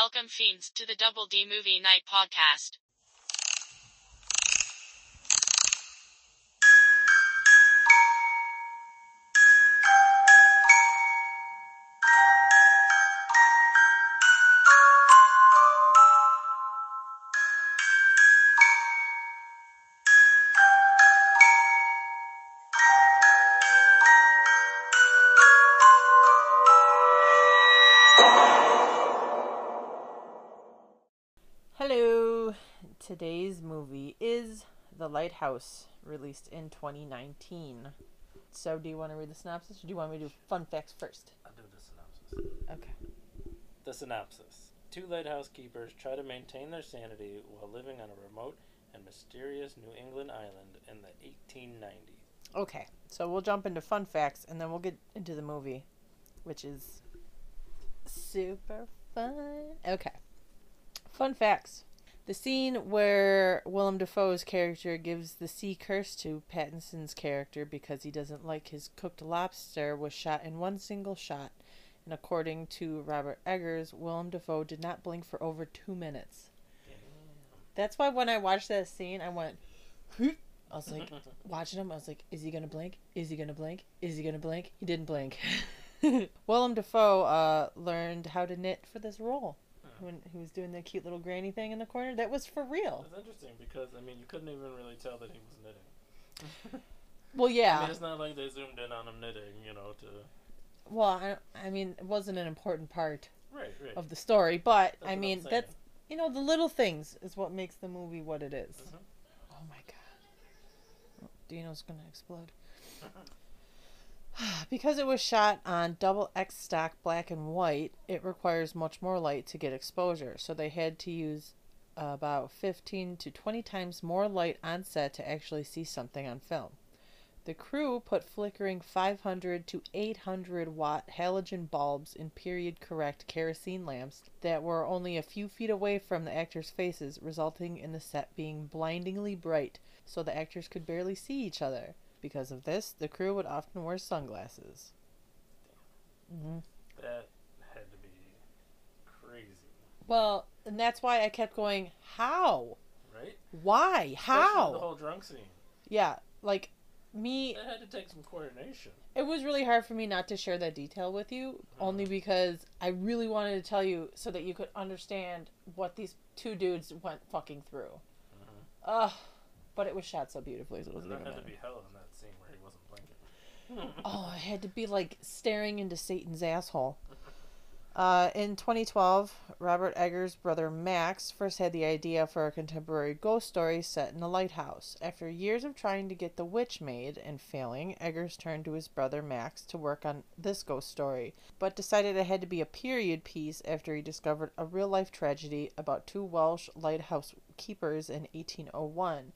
Welcome, fiends, to the Double D Movie Night podcast. Today's movie is The Lighthouse, released in 2019. So, do you want to read the synopsis or do you want me to do fun facts first? I'll do the synopsis. Okay. The synopsis. Two lighthouse keepers try to maintain their sanity while living on a remote and mysterious New England island in the 1890s. Okay. So, we'll jump into fun facts and then we'll get into the movie, which is super fun. Okay. Fun facts. The scene where Willem Dafoe's character gives the sea curse to Pattinson's character because he doesn't like his cooked lobster was shot in one single shot. And according to Robert Eggers, Willem Dafoe did not blink for over two minutes. That's why when I watched that scene, I went, I was like, watching him, I was like, is he gonna blink? Is he gonna blink? Is he gonna blink? He didn't blink. Willem Dafoe uh, learned how to knit for this role when he was doing the cute little granny thing in the corner. That was for real. It's interesting because, I mean, you couldn't even really tell that he was knitting. Well, I yeah. mean, it's not like they zoomed in on him knitting, you know, to. Well, I, I mean, it wasn't an important part Right, right. of the story, but That's I mean, that's you know, the little things is what makes the movie what it is. Mhm. Oh my god. Oh, Dino's gonna explode. because it was shot on double X stock black and white, it requires much more light to get exposure. So they had to use about 15 to 20 times more light on set to actually see something on film. The crew put flickering 500 to 800 watt halogen bulbs in period correct kerosene lamps that were only a few feet away from the actors' faces, resulting in the set being blindingly bright so the actors could barely see each other. Because of this, the crew would often wear sunglasses. hmm That had to be crazy, Well, and that's why I kept going, How? right? Why? How? The whole drunk scene. Yeah, like me, That had to take some coordination. it was really hard for me not to share that detail with you, only because I really wanted to tell you so that you could understand what these two dudes went fucking through. Mhm. Ugh. But it was shot so beautifully, so it wasn't That even had to be hell in that scene where he wasn't blinking. Oh, it had to be like staring into Satan's asshole. Uh, in 2012, Robert Eggers' brother Max first had the idea for a contemporary ghost story set in a lighthouse. After years of trying to get The Witch made and failing, Eggers turned to his brother Max to work on this ghost story, but decided it had to be a period piece after he discovered a real life tragedy about two Welsh lighthouse keepers in 1801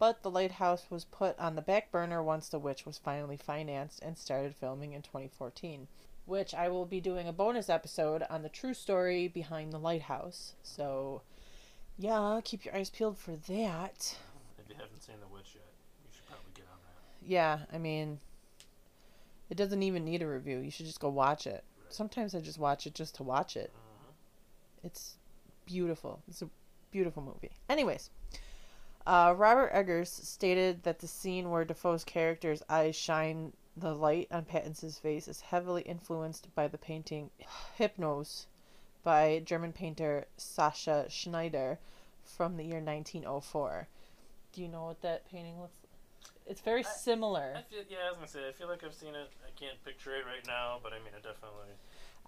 but the lighthouse was put on the back burner once The Witch was finally financed and started filming in 2014. Which I will be doing a bonus episode on the true story behind the lighthouse. So, yeah, keep your eyes peeled for that. If you haven't seen The Witch yet, you should probably get on that. Yeah, I mean, it doesn't even need a review. You should just go watch it. Sometimes I just watch it just to watch it. Mhm. It's beautiful. It's a beautiful movie. Anyways, uh, Robert Eggers stated that the scene where Dafoe's character's eyes shine the light on Pattinson's face is heavily influenced by the painting Hypnos by German painter Sascha Schneider from the year 1904. Do you know what that painting looks like? It's very I- similar. I feel, yeah, I was gonna say, I feel like I've seen it. I can't picture it right now, but I mean, I definitely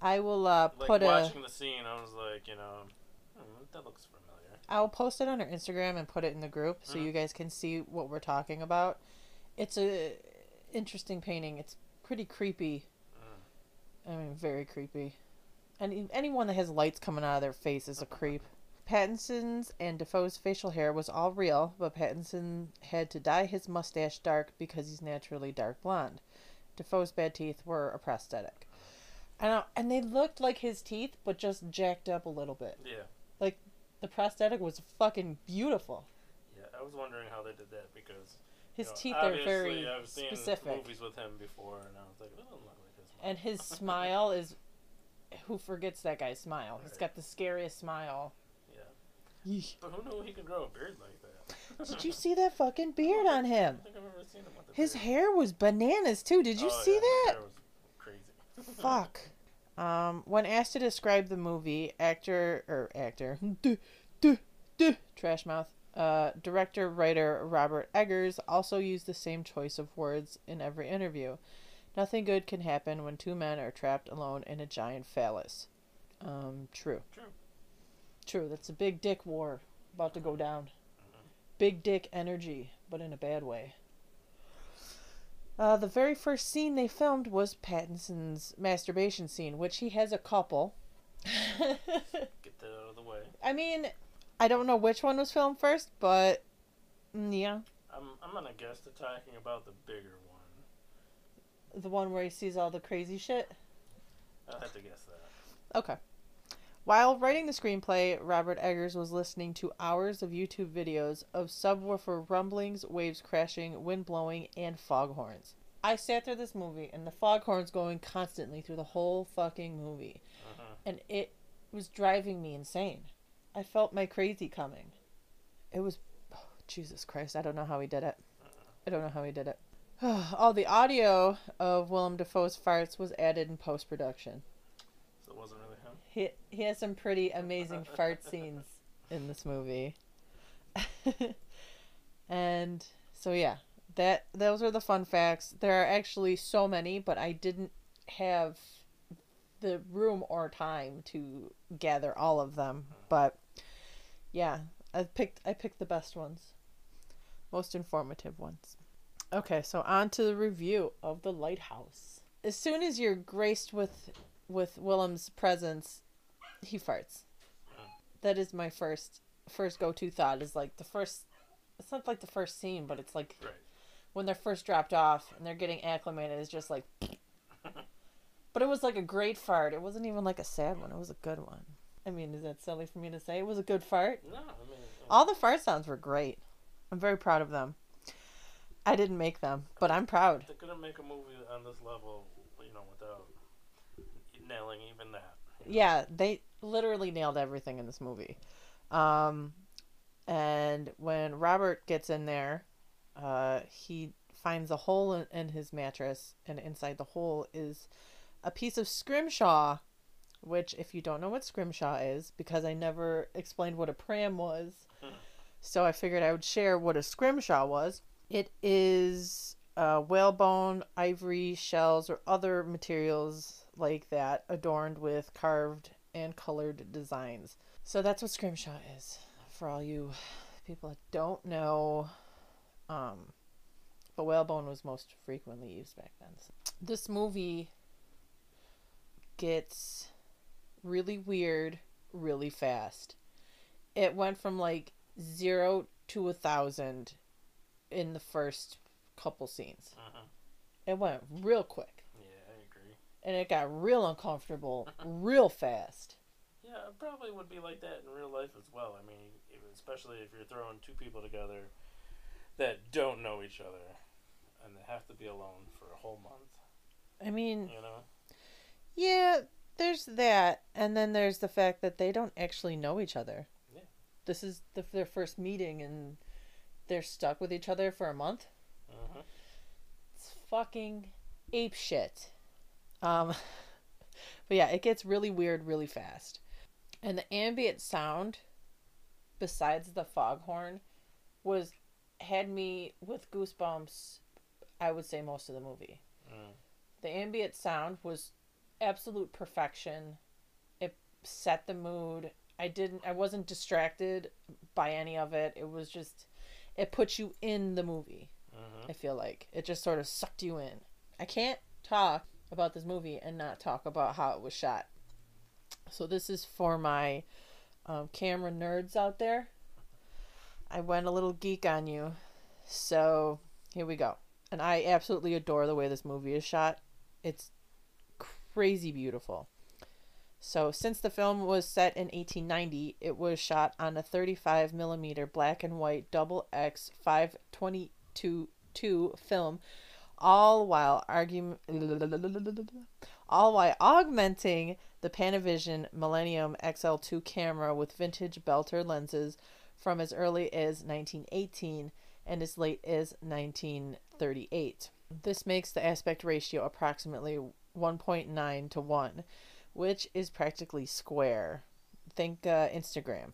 I will uh, like put a. watching the scene. I was like, you know, hmm, that looks familiar. I'll post it on our Instagram and put it in the group so Mhm. you guys can see what we're talking about. It's a interesting painting. It's pretty creepy. Mm. I mean, very creepy. And anyone that has lights coming out of their face is a creep. Pattinson's and Dafoe's facial hair was all real, but Pattinson had to dye his mustache dark because he's naturally dark blonde. Dafoe's bad teeth were a prosthetic. And, and they looked like his teeth, but just jacked up a little bit. Yeah, Like the prosthetic was fucking beautiful. yeah. I was wondering how they did that because His you know, teeth are very I've seen specific. movies with him before, and I was like, that doesn't look like his. And his smile is who forgets that guy's smile? He's got the scariest smile. Yeah. But who knew he could grow a beard like that? Did you see that fucking beard on him? don't think I've ever seen him with His beard. hair was bananas too. Did you Oh, see yeah, that? hair was crazy. Fuck. Um, when asked to describe the movie, actor or actor, duh, duh, duh, trash mouth, uh, director writer Robert Eggers also used the same choice of words in every interview. Nothing good can happen when two men are trapped alone in a giant phallus. Um, true. True. True. That's a big dick war about to go down. Big dick energy, but in a bad way. Uh, the very first scene they filmed was Pattinson's masturbation scene, which he has a couple. Get that out of the way. I mean, I don't know which one was filmed first, but mm, yeah, I'm I'm gonna guess they're talking about the bigger one. the one where he sees all the crazy shit. I'll have to guess that. Okay. While writing the screenplay, Robert Eggers was listening to hours of YouTube videos of subwoofer rumblings, waves crashing, wind blowing, and foghorns. I sat through this movie and the foghorns going constantly through the whole fucking movie. Uh-huh. and it was driving me insane. I felt my crazy coming. It was, oh, Jesus Christ! I don't know how he did it. I don't know how he did it. All the audio of Willem Dafoe's farts was added in post production. So it wasn't really him. He he has some pretty amazing fart scenes in this movie. and so yeah, that those are the fun facts. There are actually so many, but I didn't have the room or time to gather all of them. Mm-hmm. But yeah, I picked I picked the best ones. Most informative ones. Okay, so on to the review of The Lighthouse. As soon as you're graced with with Willem's presence, he farts. That is my first first go to thought. Is like the first. It's not like the first scene, but it's like Right. when they're first dropped off and they're getting acclimated. It's just like. but it was like a great fart. It wasn't even like a sad one. It was a good one. I mean, is that silly for me to say? It was a good fart. No, I mean. All the fart sounds were great. I'm very proud of them. I didn't make them, but I'm proud. They couldn't make a movie on this level, you know, without nailing even that. Yeah, they literally nailed everything in this movie. Um, and when Robert gets in there, uh, he finds a hole in, in his mattress, and inside the hole is a piece of scrimshaw. Which, if you don't know what scrimshaw is, because I never explained what a pram was, Hmm. so I figured I would share what a scrimshaw was. It is uh, whalebone, ivory, shells, or other materials like that adorned with carved and colored designs. So that's what scrimshaw is for all you people that don't know. Um, but whalebone was most frequently used back then. This movie gets really weird really fast. It went from like zero to a thousand in the first couple scenes. Uh-huh. It went real quick. Yeah, I agree. And it got real uncomfortable real fast. Yeah, it probably would be like that in real life as well. I mean, especially if you're throwing two people together that don't know each other and they have to be alone for a whole month, I mean, you know? yeah, there's that. And then there's the fact that they don't actually know each other. Yeah. This is the, their first meeting and they're stuck with each other for a month. Uh-huh. It's fucking ape shit. Um, but yeah, it gets really weird really fast. And the ambient sound, besides the foghorn, was had me with goosebumps. I would say most of the movie. Mm. The ambient sound was absolute perfection. It set the mood. I didn't. I wasn't distracted by any of it. It was just. It put you in the movie. Uh-huh. I feel like it just sort of sucked you in. I can't talk about this movie and not talk about how it was shot. So this is for my um, camera nerds out there. I went a little geek on you, so here we go. And I absolutely adore the way this movie is shot. It's crazy beautiful. So, since the film was set in 1890, it was shot on a 35 millimeter black and white double X 522 film, all while arguing, all while augmenting the Panavision Millennium XL2 camera with vintage Baltar lenses from as early as 1918 and as late as 1938. This makes the aspect ratio approximately 1.9 to 1, which is practically square. Think uh, Instagram.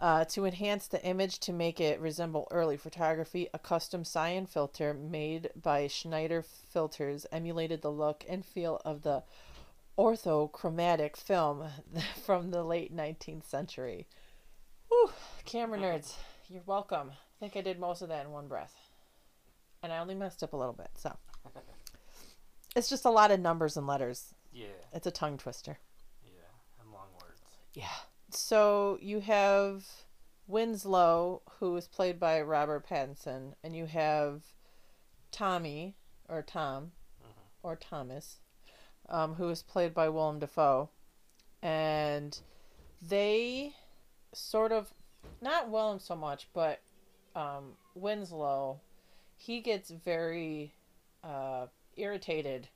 Uh, to enhance the image to make it resemble early photography, a custom cyan filter made by Schneider Filters emulated the look and feel of the orthochromatic film from the late 19th century. Whew, camera nerds, you're welcome. I think I did most of that in one breath. And I only messed up a little bit, so. It's just a lot of numbers and letters. Yeah, It's a tongue twister. yeah, and long words. Yeah. So you have Winslow, who is played by Robert Pattinson, and you have Tommy, or Tom, or Thomas, um, who is played by Willem Dafoe. And they sort of, not Willem so much, but um, Winslow, he gets very uh, irritated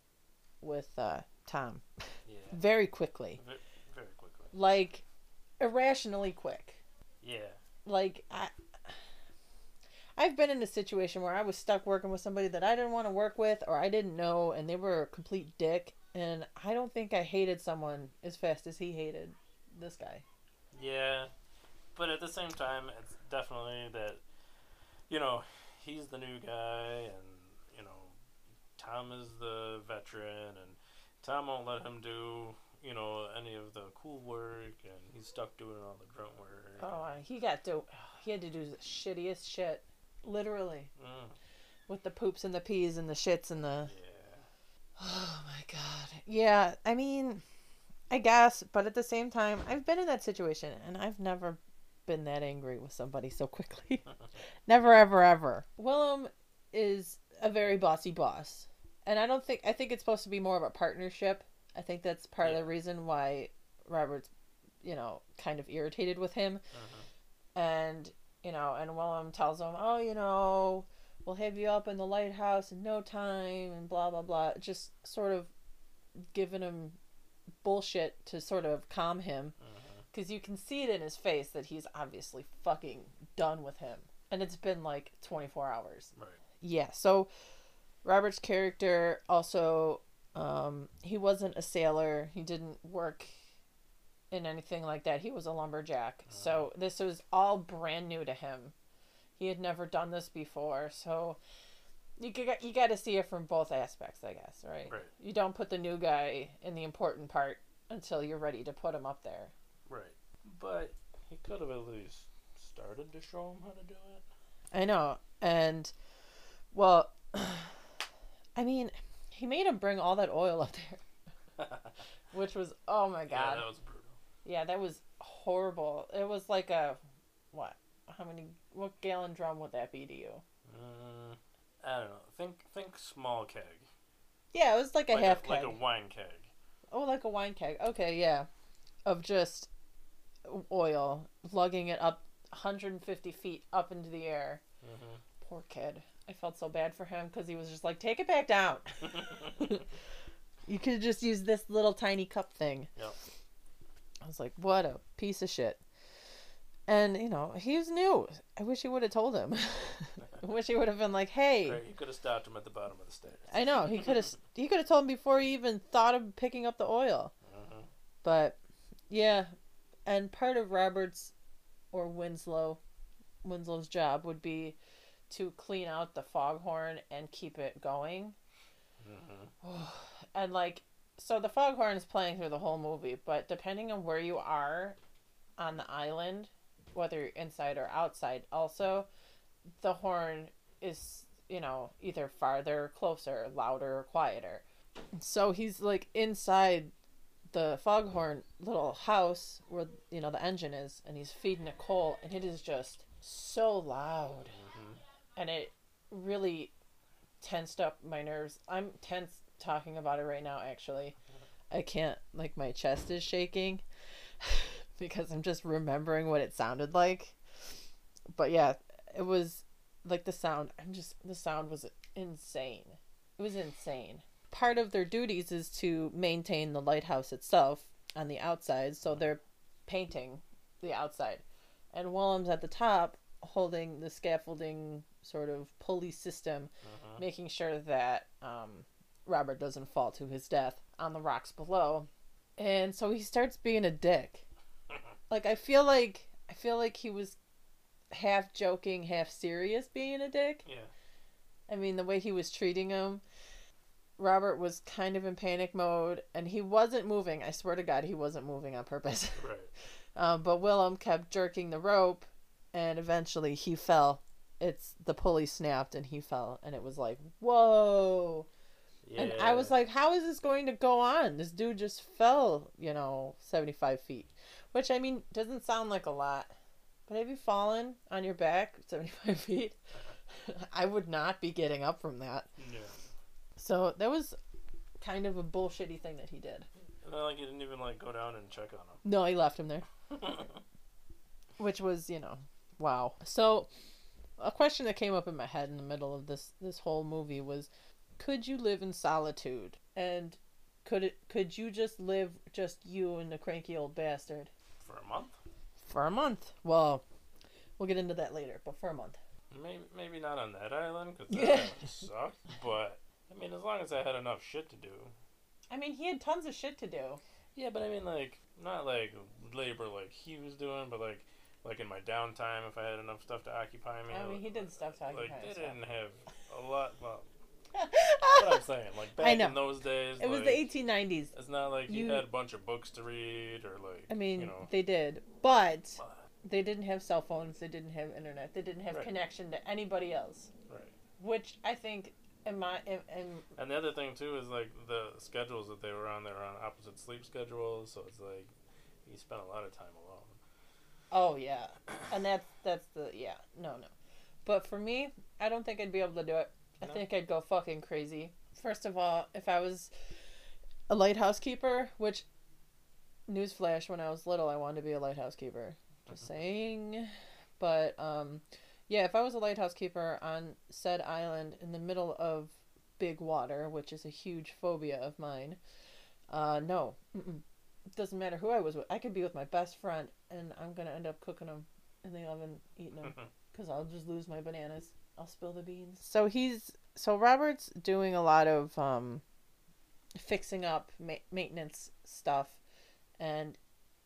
with uh, Tom Yeah, very quickly. very, very quickly. Like, irrationally quick. Yeah, like I I've been in a situation where I was stuck working with somebody that I didn't want to work with or I didn't know and they were a complete dick and I don't think I hated someone as fast as he hated this guy. yeah, but at the same time, it's definitely that. You know, he's the new guy, and you know, Tom is the veteran, and Tom won't let him do you know any of the cool work, and he's stuck doing all the grunt work. Oh, he got to he had to do the shittiest shit literally Mm, with the poops and the peas and the shits and the yeah. Oh my god. Yeah, I mean, I guess, but at the same time, I've been in that situation and I've never been that angry with somebody so quickly. never ever ever. Willem is a very bossy boss. And I don't think I think it's supposed to be more of a partnership. I think that's part of the reason why Robert's, you know, kind of irritated with him Mhm. and you know, and Willem tells him, "Oh, you know, we'll have you up in the lighthouse in no time," and blah blah blah. Just sort of giving him bullshit to sort of calm him, because you can see it in his face that he's obviously fucking done with him, and it's been like twenty four hours. Right. Yeah. So Robert's character also, um, he wasn't a sailor. He didn't work in anything like that. He was a lumberjack. So this was all brand new to him. He had never done this before. So you got you got to see it from both aspects, I guess, right? Right. You don't put the new guy in the important part until you're ready to put him up there. Right. But he could have at least started to show him how to do it. I know. And well, I mean, he made him bring all that oil up there, which was oh my god. yeah, that was brutal. Yeah, that was horrible. It was like a what? How many? What gallon drum would that be to you? Mm, I don't know. Think think small keg. Yeah, it was like a like half a, keg. Like a wine keg. oh, like a wine keg. Okay, yeah, of just oil, lugging it up 150 feet up into the air. hmm Poor kid. I felt so bad for him because he was just like, take it back down. you could just use this little tiny cup thing. Yep. I was like, what a piece of shit. And, you know, he was new. I wish he would have told him. I wish he would have been like, hey. Right, you could have stopped him at the bottom of the stairs. I know. He could have he could have told him before he even thought of picking up the oil. Mhm. But yeah, and part of Robert's or Winslow Winslow's job would be to clean out the foghorn and keep it going. Mhm. And like so the foghorn is playing through the whole movie, but depending on where you are on the island, whether you're inside or outside, also the horn is, you know, either farther, closer, louder, or quieter. So he's like inside the foghorn little house where you know the engine is and he's feeding it coal and it is just so loud. And it really tensed up my nerves. I'm tense talking about it right now actually. I can't like my chest is shaking because I'm just remembering what it sounded like. But yeah, it was like the sound. I'm just the sound was insane. It was insane. part of their duties is to maintain the lighthouse itself on the outside, so they're painting the outside. And Willem's at the top holding the scaffolding sort of pulley system, Uh-huh. making sure that um, Robert doesn't fall to his death on the rocks below. And so he starts being a dick. Like I feel like I feel like he was half joking, half serious being a dick. Yeah. I mean, the way he was treating him, Robert was kind of in panic mode, and he wasn't moving. I swear to God, he wasn't moving on purpose. Right. um, but Willem kept jerking the rope, and eventually he fell. It's the pulley snapped, and he fell, and it was like, whoa. Yeah. And I was like, how is this going to go on? This dude just fell, you know, 75 feet. Which, I mean, doesn't sound like a lot. But have you fallen on your back 75 feet? I would not be getting up from that. Yeah. So that was kind of a bullshitty thing that he did. And then, like, he didn't even like go down and check on him. No, he left him there. Which was, you know, wow. So a question that came up in my head in the middle of this this whole movie was could you live in solitude? And could it could you just live just you and the cranky old bastard For a month? for a month? Well, we'll get into that later, but for a month. Maybe, maybe not on that island because that Yeah. island sucked. But I mean, as long as I had enough shit to do. I mean, he had tons of shit to do. Yeah, but I mean, like, not like labor like he was doing, but like, like in my downtime, if I had enough stuff to occupy me. I mean, he did stuff to occupy Like, they didn't have a lot. Well, what I'm saying, like back in those days, It was the 1890s. It's not like you, You- had a bunch of books to read or like. I mean, you know. they did, but but- they didn't have cell phones. They didn't have internet. They didn't have Right. connection to anybody else. Right. Which I think, in my, in, in And the other thing too is like the schedules that they were on. They were on opposite sleep schedules, so it's like you spent a lot of time alone. Oh yeah, and that's that's the yeah no no, but for me, I don't think I'd be able to do it. I No? think I'd go fucking crazy. First of all, if I was a lighthouse keeper, which newsflash, when I was little, I wanted to be a lighthouse keeper. Just saying. But um, yeah, if I was a lighthouse keeper on said island in the middle of big water, which is a huge phobia of mine, uh, no, Mm-mm. It doesn't matter who I was with. I could be with my best friend, and I'm gonna end up cooking them in the oven, eating them because I'll just lose my bananas. I'll spill the beans. So he's so Robert's doing a lot of um, fixing up ma- maintenance stuff, and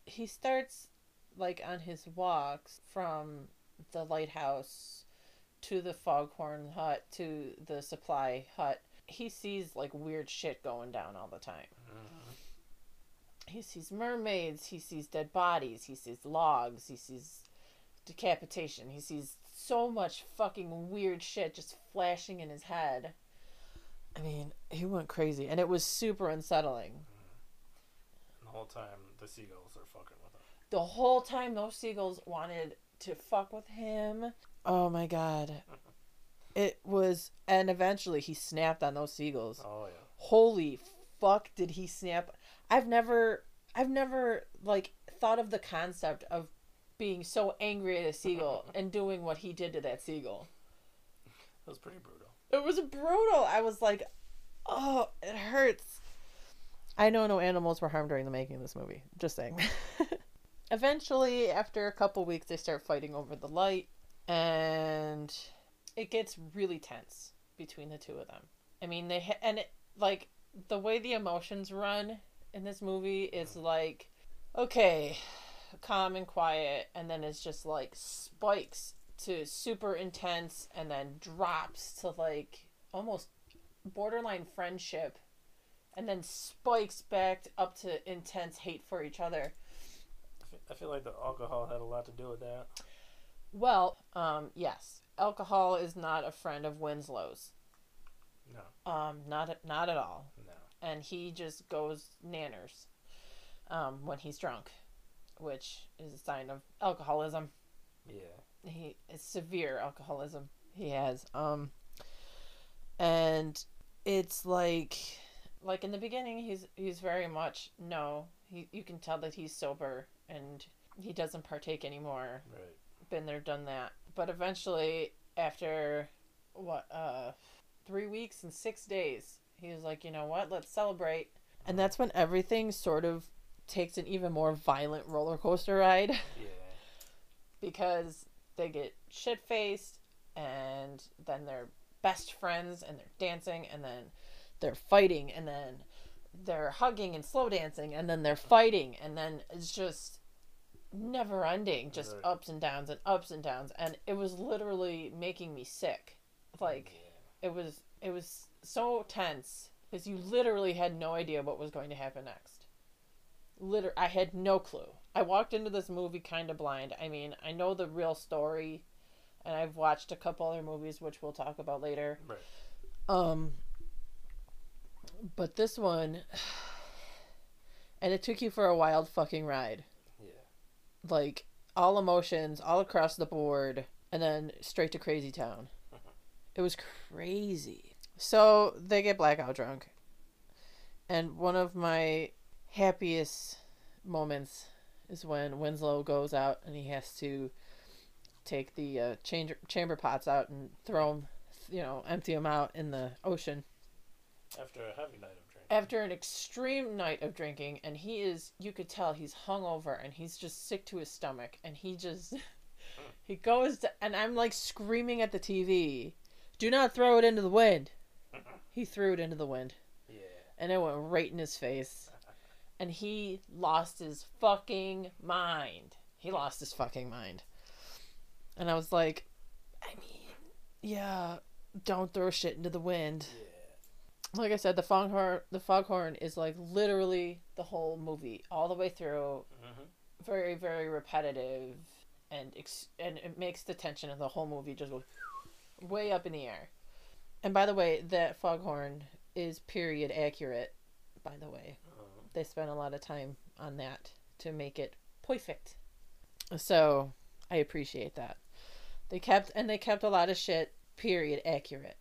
he starts like on his walks from the lighthouse to the foghorn hut to the supply hut. He sees like weird shit going down all the time. He sees mermaids, he sees dead bodies, he sees logs, he sees decapitation. He sees so much fucking weird shit just flashing in his head. I mean, he went crazy, and it was super unsettling. And the whole time, the seagulls are fucking with him. The whole time, those seagulls wanted to fuck with him. Oh my god. It was, and eventually he snapped on those seagulls. Oh yeah. Holy fuck, did he snap? I've never, I've never, like, thought of the concept of being so angry at a seagull and doing what he did to that seagull. That was pretty brutal. It was brutal. I was like, oh, it hurts. I know no animals were harmed during the making of this movie. Just saying. Eventually, after a couple weeks, they start fighting over the light, and it gets really tense between the two of them. I mean, they ha- and it, like the way the emotions run in this movie is like, okay, calm and quiet, and then it's just like spikes to super intense, and then drops to like almost borderline friendship, and then spikes back up to intense hate for each other. I feel, like the alcohol had a lot to do with that. Well, um, yes, alcohol is not a friend of Winslow's. No, Um, not not at all. And he just goes nanners um, when he's drunk, which is a sign of alcoholism. Yeah. He it's severe alcoholism he has. Um, and it's like like in the beginning he's he's very much no he you can tell that he's sober and he doesn't partake anymore Right. been there, done that. But eventually, after what, uh, three weeks and six days, he was like, you know what, let's celebrate. And that's when everything sort of takes an even more violent roller coaster ride Yeah. because they get shit faced and then they're best friends and they're dancing and then they're fighting and then they're hugging and slow dancing and then they're fighting and then it's just never ending just Right. ups and downs and ups and downs and it was literally making me sick like Yeah. it was it was so tense because you literally had no idea what was going to happen next. Liter i had no clue. I walked into this movie kind of blind. I mean i know the real story and i've watched a couple other movies which we'll talk about later. Right. um but this one and it took you for a wild fucking ride. Yeah. like all emotions all across the board and then straight to crazy town. It was crazy so they get blackout drunk. And one of my happiest moments is when winslow goes out and he has to take the uh, chamber, chamber pots out and throw them you know empty them out in the ocean. After a heavy night of drinking. after an extreme night of drinking and he is you could tell he's hungover and he's just sick to his stomach and he just he goes to, and I'm like screaming at the TV do not throw it into the wind he threw it into the wind Yeah. and it went right in his face and he lost his fucking mind he lost his fucking mind and I was like I mean yeah don't throw shit into the wind Yeah. like I said, the foghorn the foghorn is like literally the whole movie all the way through. hmm Very very repetitive, and ex- and it makes the tension of the whole movie just go way up in the air. And by the way, that foghorn is period accurate. By the way, Uh, they spent a lot of time on that to make it perfect. So I appreciate that. They kept and they kept a lot of shit period accurate.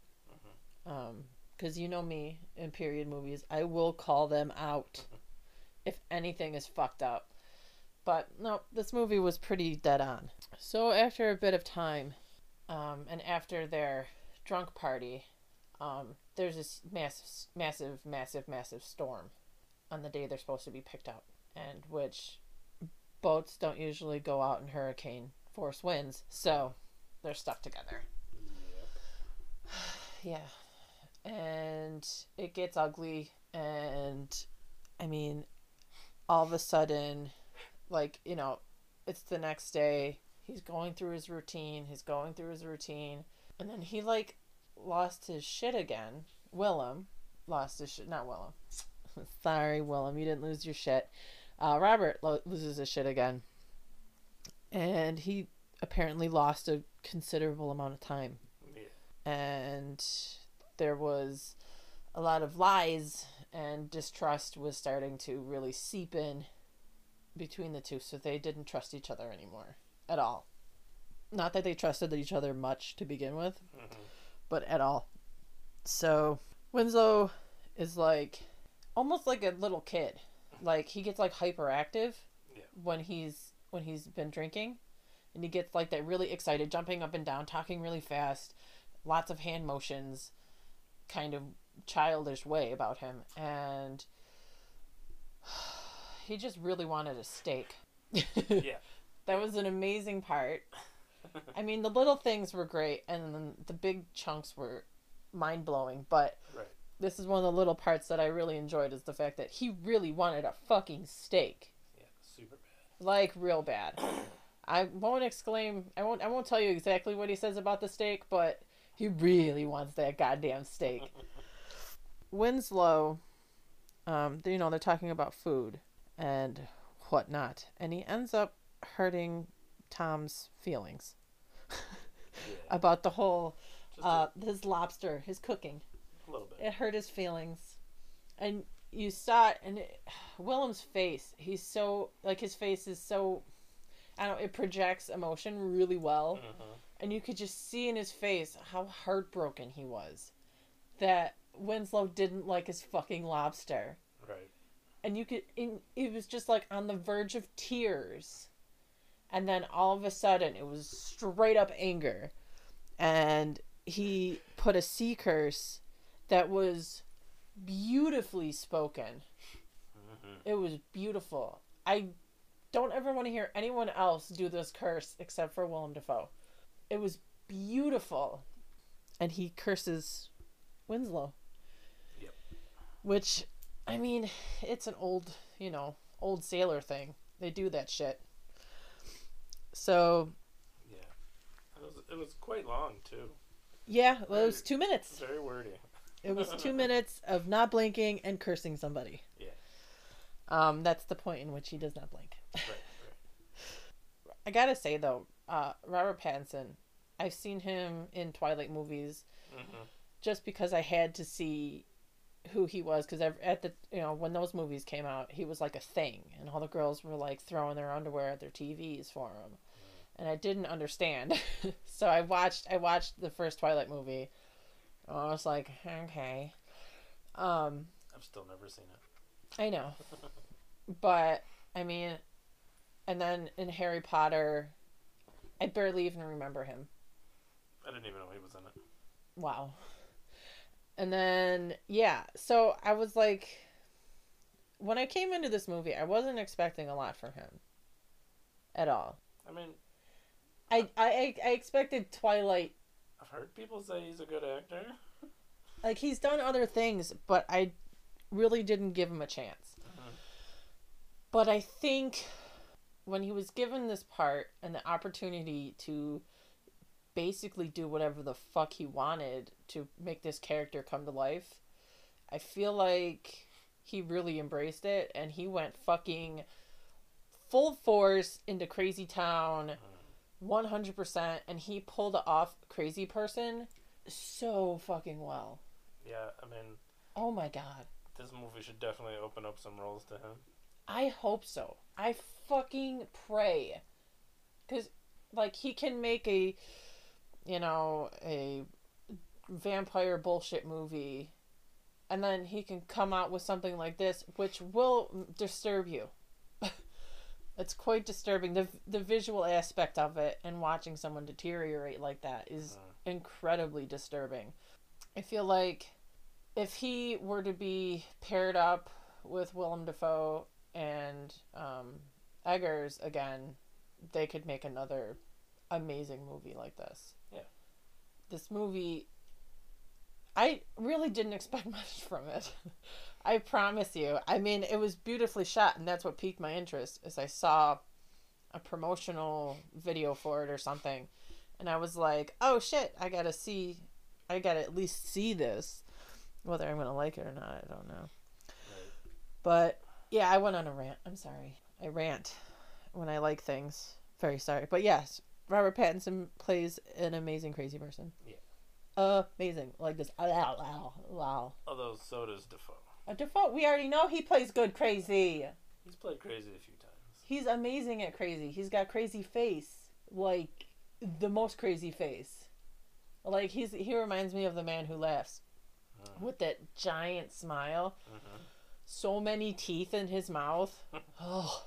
Um, because you know me in period movies, I will call them out if anything is fucked up. But no, this movie was pretty dead on. So after a bit of time, um, and after their drunk party, um, there's this massive, massive, massive, massive storm on the day they're supposed to be picked up, and which boats don't usually go out in hurricane force winds, so they're stuck together. Yep. Yeah. And it gets ugly and I mean all of a sudden like, you know, it's the next day. He's going through his routine. He's going through his routine. And then he like lost his shit again. Willem lost his shit. Not Willem. Sorry, Willem. You didn't lose your shit. Uh, Robert lo- loses his shit again. And he apparently lost a considerable amount of time Yeah. and there was a lot of lies and distrust was starting to really seep in between the two so they didn't trust each other anymore at all not that they trusted each other much to begin with Mhm. but at all so winslow is like almost like a little kid like he gets like hyperactive Yeah. when he's when he's been drinking and he gets like that really excited jumping up and down talking really fast lots of hand motions kind of childish way about him and he just really wanted a steak Yeah. that was an amazing part i mean the little things were great and then the big chunks were mind-blowing but Right. this is one of the little parts that i really enjoyed is the fact that he really wanted a fucking steak Yeah. Super bad. like real bad. I won't exclaim. I won't. I won't tell you exactly what he says about the steak, but he really wants that goddamn steak. Winslow, um, you know, they're talking about food and whatnot, and he ends up hurting Tom's feelings about the whole uh, his lobster, his cooking. a little bit. It hurt his feelings, and you saw it. And it, Willem's face, he's so like his face is so. I don't. know, It projects emotion really well, Mhm. and you could just see in his face how heartbroken he was, that Winslow didn't like his fucking lobster, Right. and you could. In, it was just like on the verge of tears, and then all of a sudden it was straight up anger, and he put a sea curse that was beautifully spoken. hmm It was beautiful. I don't ever want to hear anyone else do this curse except for Willem Dafoe. It was beautiful. And he curses Winslow. Yep. Which, I mean, it's an old, you know, old sailor thing. They do that shit. So, Yeah. It was, it was quite long, too. yeah, well, it was two minutes. Very wordy. It was two minutes of not blinking and cursing somebody. Yeah. Um, that's the point in which he does not blink. Right, right. I gotta say though, uh, Robert Pattinson, I've seen him in Twilight movies hmm just because I had to see who he was because at the you know when those movies came out, he was like a thing, and all the girls were like throwing their underwear at their TVs for him, and I didn't understand. so I watched I watched the first Twilight movie. and I was like, okay, um, I've still never seen it. I know, but I mean, and then in Harry Potter, I barely even remember him. I didn't even know he was in it. Wow. And then yeah, so I was like when I came into this movie, I wasn't expecting a lot from him. At all. I mean, I I I expected Twilight I've heard people say he's a good actor. like he's done other things, but I really didn't give him a chance. Mhm. But I think when he was given this part and the opportunity to basically do whatever the fuck he wanted to make this character come to life, I feel like he really embraced it and he went fucking full force into Crazy Town 100% and he pulled off Crazy Person so fucking well. Yeah, I mean, Oh my god. this movie should definitely open up some roles to him. I hope so. I fucking pray. Cuz like he can make a you know, a vampire bullshit movie and then he can come out with something like this which will disturb you. It's quite disturbing the the visual aspect of it and watching someone deteriorate like that is Mhm. incredibly disturbing. I feel like if he were to be paired up with Willem Dafoe and um, Eggers again, they could make another amazing movie like this. Yeah. This movie, I really didn't expect much from it. I promise you. I mean, it was beautifully shot, and that's what piqued my interest. As I saw a promotional video for it or something, and I was like, "Oh shit! I gotta see. I gotta at least see this. Whether I'm gonna like it or not, I don't know." Right. But yeah, I went on a rant. I'm sorry. I rant when I like things. Very sorry. But yes, Robert Pattinson plays an amazing crazy person. Yeah. Amazing. Like this. Wow. Wow. Wow. Although so does Dafoe. A default. We already know he plays good crazy. He's played crazy a few times. He's amazing at crazy. He's got crazy face. Like the most crazy face. Like he's he reminds me of the man who laughs Mhm. with that giant smile. Mhm. so many teeth in his mouth. Oh.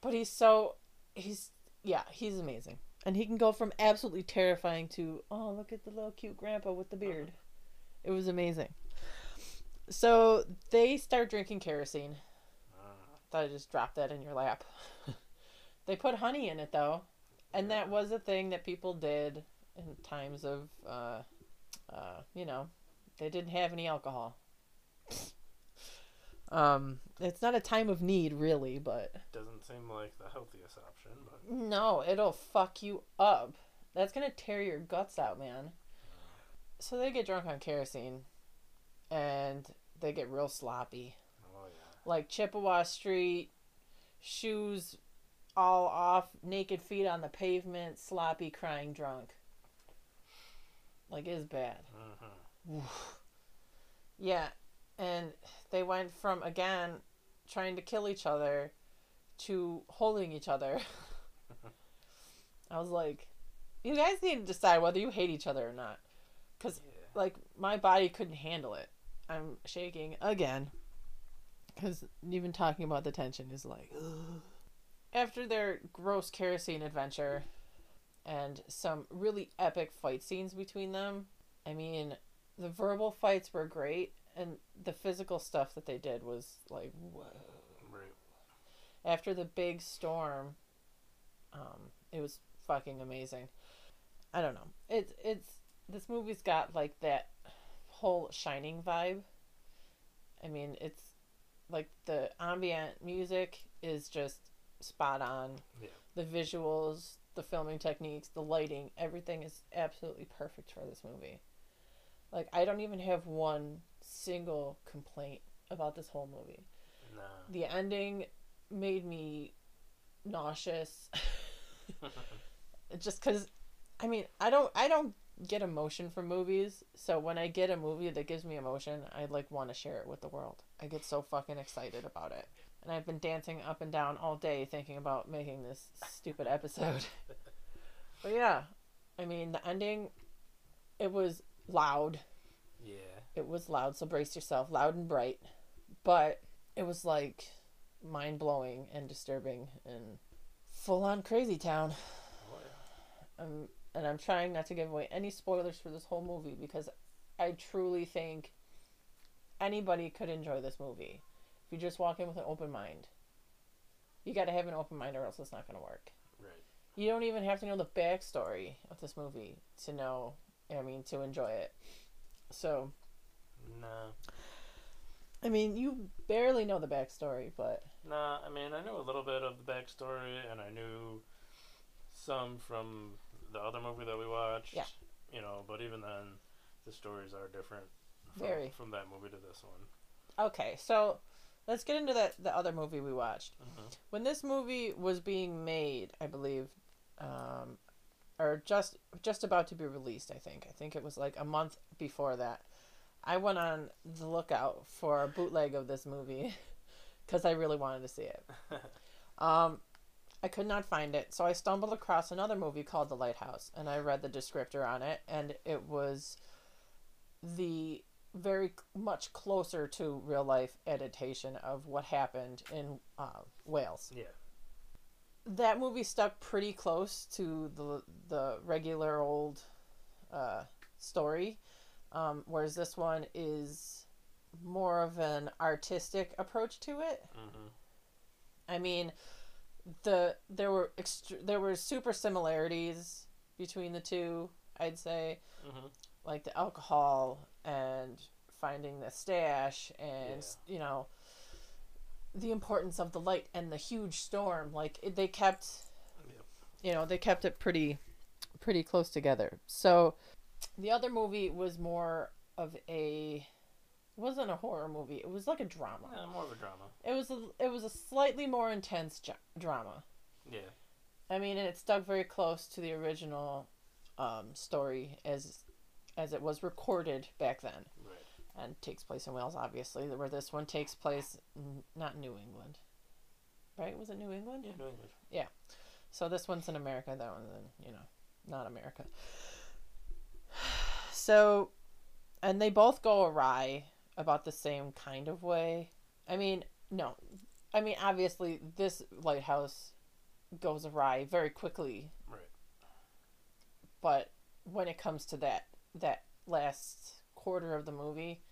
But he's so he's yeah, he's amazing. And he can go from absolutely terrifying to oh, look at the little cute grandpa with the beard. It was amazing. So they start drinking kerosene. Ah, Thought I just dropped that in your lap. they put honey in it though. And that was a thing that people did in times of uh uh, you know, they didn't have any alcohol. Um, it's not a time of need, really, but Doesn't seem like the healthiest option, but no, it'll fuck you up. That's gonna tear your guts out, man. So they get drunk on kerosene, and they get real sloppy. oh yeah. Like Chippewa Street, shoes all off, naked feet on the pavement, sloppy, crying drunk. Like, it's bad. hmm Yeah, and they went from again trying to kill each other to holding each other. I was like, you guys need to decide whether you hate each other or not. Because, Yeah. like, my body couldn't handle it. I'm shaking again. Because even talking about the tension is like, ugh. After their gross kerosene adventure and some really epic fight scenes between them, I mean, the verbal fights were great and the physical stuff that they did was like whoa. Right. After the big storm, um, it was fucking amazing. I don't know. It's it's this movie's got like that whole Shining vibe. I mean, it's like the ambient music is just spot on. Yeah. The visuals, the filming techniques, the lighting, everything is absolutely perfect for this movie. Like I don't even have one single complaint about this whole movie. Nah. The ending made me nauseous. just cuz I mean, I don't I don't get emotion from movies. So when I get a movie that gives me emotion, I like want to share it with the world. I get so fucking excited about it. And I've been dancing up and down all day thinking about making this stupid episode. but yeah, I mean, the ending it was loud. Yeah. It was loud, so brace yourself, loud and bright. But it was like mind blowing and disturbing and full on crazy town. Oh, yeah. Um, and I'm trying not to give away any spoilers for this whole movie because I truly think anybody could enjoy this movie if you just walk in with an open mind. You got to have an open mind, or else it's not going to work. Right. You don't even have to know the backstory of this movie to know. I mean, to enjoy it. So, Nah. I mean, you barely know the backstory, but Nah, I mean, I knew a little bit of the backstory, and I knew some from the other movie that we watched. Yeah. You know, but even then, the stories are different from, Very. from that movie to this one. okay. So, let's get into that the other movie we watched. Mhm. when this movie was being made, I believe, um, or just just about to be released, I think. I think it was like a month before that. I went on the lookout for a bootleg of this movie because I really wanted to see it. Um, I could not find it, so I stumbled across another movie called The Lighthouse, and I read the descriptor on it, and it was the very much closer to real life adaptation of what happened in uh, Wales. Yeah. That movie stuck pretty close to the the regular old uh, story, um, whereas this one is more of an artistic approach to it. hmm I mean, the there were ext- there were super similarities between the two. I'd say hmm like the alcohol and finding the stash and you know the importance of the light and the huge storm. Like it, they kept you know they kept it pretty pretty close together. So the other movie was more of a it wasn't a horror movie. It was like a drama. Yeah, more of a drama. It was a it was a slightly more intense j- drama. Yeah. I mean, and it stuck very close to the original um, story as as it was recorded back then, Right. and takes place in Wales, obviously. Where this one takes place, n- not New England, right? Was it New England? Yeah, New English. So this one's in America. That one's in you know, not America. So, and they both go awry about the same kind of way. I mean, no, I mean obviously this lighthouse goes awry very quickly Right. but when it comes to that that last quarter of the movie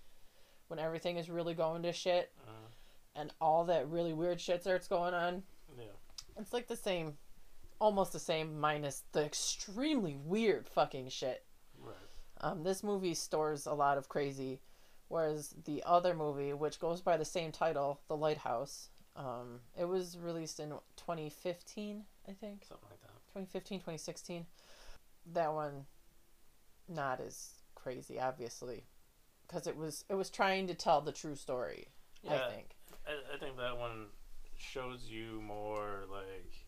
when everything is really going to shit Uh, and all that really weird shit starts going on yeah. it's like the same almost the same minus the extremely weird fucking shit Right. um, this movie stores a lot of crazy whereas the other movie which goes by the same title the lighthouse um, it was released in 2015 i think Something like that. 2015 2016 that one not as crazy obviously because it was it was trying to tell the true story Yeah. i think I, I think that one shows you more like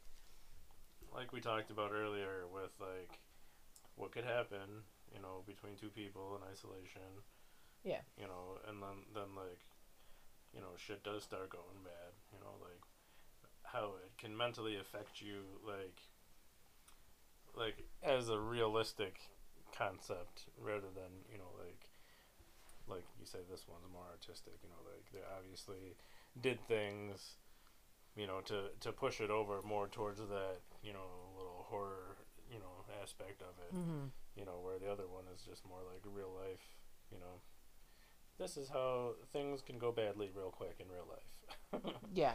like we talked about earlier with like what could happen you know between two people in isolation Yeah. you know and then then like you know shit does start going bad you know like how it can mentally affect you like like as a realistic concept rather than you know like like you say this one's more artistic you know like they obviously did things you know to to push it over more towards that you know little horror you know aspect of it mm-hmm. you know where the other one is just more like real life you know this is how things can go badly real quick in real life. Yeah.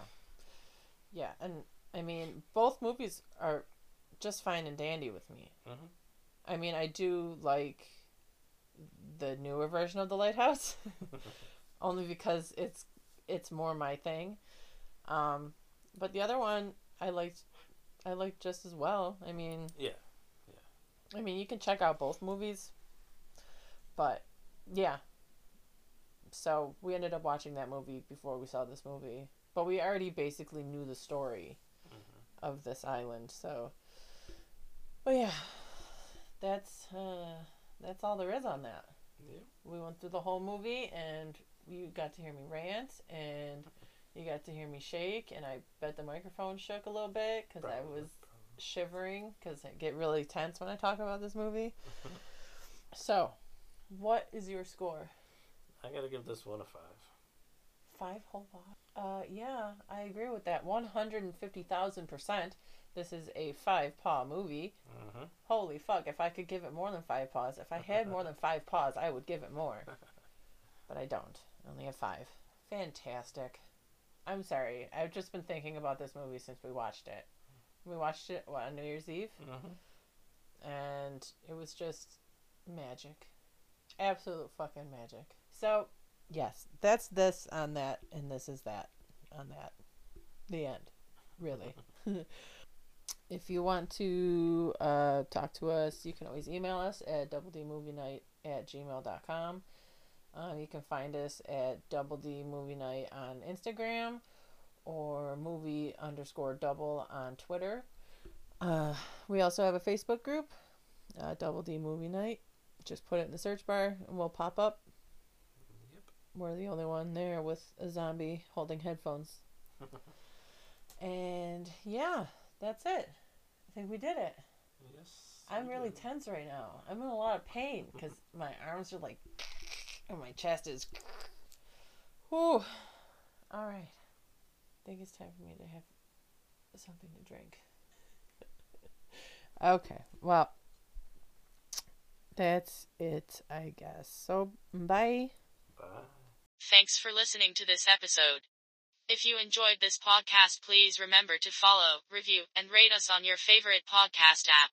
Yeah, and I mean, both movies are just fine and dandy with me. Mhm. I mean, I do like the newer version of The Lighthouse, only because it's it's more my thing. Um, but the other one I liked I liked just as well. I mean, yeah yeah. I mean, you can check out both movies, but yeah. So we ended up watching that movie before we saw this movie, but we already basically knew the story Mhm. of this island. So, but yeah, that's uh, that's all there is on that. Yep. We went through the whole movie, and you got to hear me rant, and you got to hear me shake, and I bet the microphone shook a little bit because I was probably. shivering because I get really tense when I talk about this movie. so, what is your score? I gotta give this one a five. Five whole five. Uh, yeah, I agree with that. One hundred and fifty thousand percent. This is a five paw movie. Mm-hmm. Holy fuck! If I could give it more than five paws, if I had more than five paws, I would give it more. But I don't. I only have five. Fantastic. I'm sorry. I've just been thinking about this movie since we watched it. We watched it what, on New Year's Eve, Mm-hmm. and it was just magic. Absolute fucking magic. So, yes, that's this on that, and this is that on that. The end. Really. if you want to uh, talk to us, you can always email us at doubledmovienight at gmail.com. Um, you can find us at Double D Movie Night on Instagram or movie underscore double on Twitter. Uh, we also have a Facebook group, uh, Double D Movie Night. Just put it in the search bar and we'll pop up. We're the only one there with a zombie holding headphones. and yeah, that's it. I think we did it. Yes. I'm really do. tense right now. I'm in a lot of pain because my arms are like, and my chest is. Whew. All right. I think it's time for me to have something to drink. okay. Well, that's it, I guess. So, bye. Bye. Thanks for listening to this episode. If you enjoyed this podcast, please remember to follow, review, and rate us on your favorite podcast app.